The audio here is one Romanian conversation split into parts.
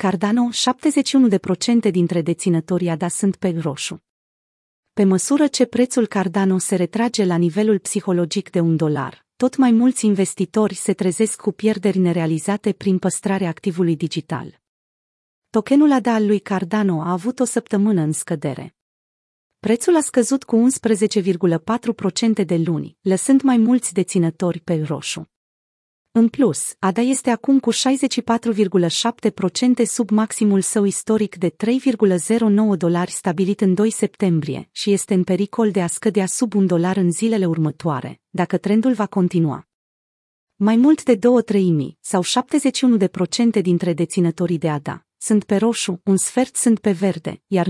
Cardano, 71% dintre deținătorii ADA sunt pe roșu. Pe măsură ce prețul Cardano se retrage la nivelul psihologic de un dolar, tot mai mulți investitori se trezesc cu pierderi nerealizate prin păstrarea activului digital. Tokenul ADA al lui Cardano a avut o săptămână în scădere. Prețul a scăzut cu 11,4% de luni, lăsând mai mulți deținători pe roșu. În plus, ADA este acum cu 64,7% sub maximul său istoric de 3,09 dolari stabilit în 2 septembrie și este în pericol de a scădea sub un dolar în zilele următoare, dacă trendul va continua. Mai mult de două treimi, sau 71% dintre deținătorii de ADA, sunt pe roșu, un sfert sunt pe verde, iar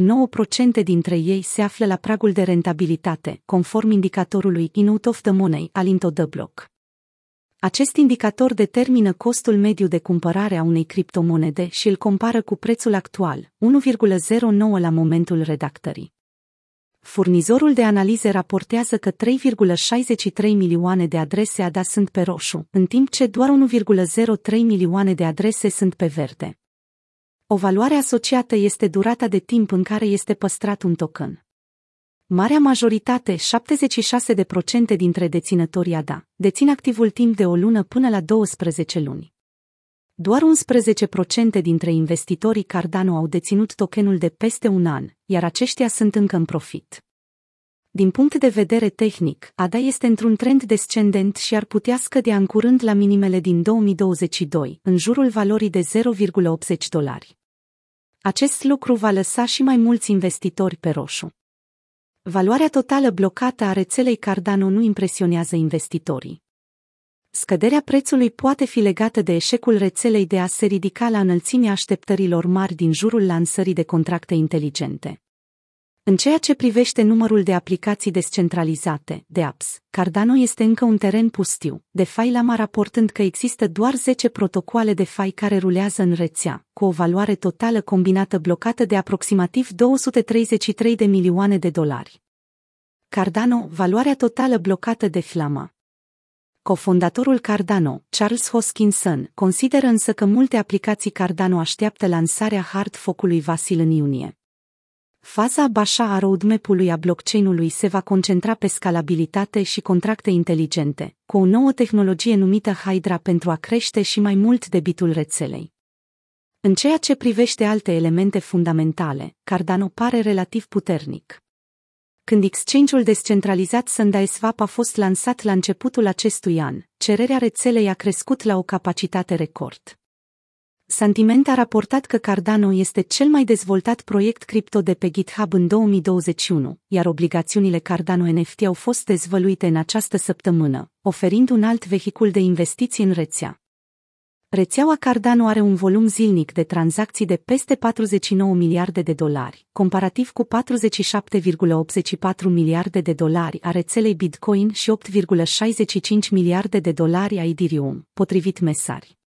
9% dintre ei se află la pragul de rentabilitate, conform indicatorului Inut of the Money al Into the Block. Acest indicator determină costul mediu de cumpărare a unei criptomonede și îl compară cu prețul actual, 1,09 la momentul redactării. Furnizorul de analize raportează că 3,63 milioane de adrese ADA sunt pe roșu, în timp ce doar 1,03 milioane de adrese sunt pe verde. O valoare asociată este durata de timp în care este păstrat un token. Marea majoritate, 76% dintre deținătorii ADA, dețin activul timp de o lună până la 12 luni. Doar 11% dintre investitorii Cardano au deținut tokenul de peste un an, iar aceștia sunt încă în profit. Din punct de vedere tehnic, ADA este într-un trend descendent și ar putea scădea în curând la minimele din 2022, în jurul valorii de 0,80 dolari. Acest lucru va lăsa și mai mulți investitori pe roșu. Valoarea totală blocată a rețelei Cardano nu impresionează investitorii. Scăderea prețului poate fi legată de eșecul rețelei de a se ridica la înălțimea așteptărilor mari din jurul lansării de contracte inteligente. În ceea ce privește numărul de aplicații descentralizate, de apps, Cardano este încă un teren pustiu, DeFi Lama raportând că există doar 10 protocoale DeFi care rulează în rețea, cu o valoare totală combinată blocată de aproximativ 233 de milioane de dolari. Cardano, valoarea totală blocată de Flama. Cofondatorul Cardano, Charles Hoskinson, consideră însă că multe aplicații Cardano așteaptă lansarea hard focului Vasil în iunie. Faza bașa a roadmap-ului a blockchain-ului se va concentra pe scalabilitate și contracte inteligente, cu o nouă tehnologie numită Hydra pentru a crește și mai mult debitul rețelei. În ceea ce privește alte elemente fundamentale, Cardano pare relativ puternic. Când exchange-ul descentralizat SundaeSwap a fost lansat la începutul acestui an, cererea rețelei a crescut la o capacitate record. Sentiment a raportat că Cardano este cel mai dezvoltat proiect cripto de pe GitHub în 2021, iar obligațiunile Cardano NFT au fost dezvăluite în această săptămână, oferind un alt vehicul de investiții în rețea. Rețeaua Cardano are un volum zilnic de tranzacții de peste 49 miliarde de dolari, comparativ cu 47,84 miliarde de dolari a rețelei Bitcoin și 8,65 miliarde de dolari a Ethereum, potrivit mesari.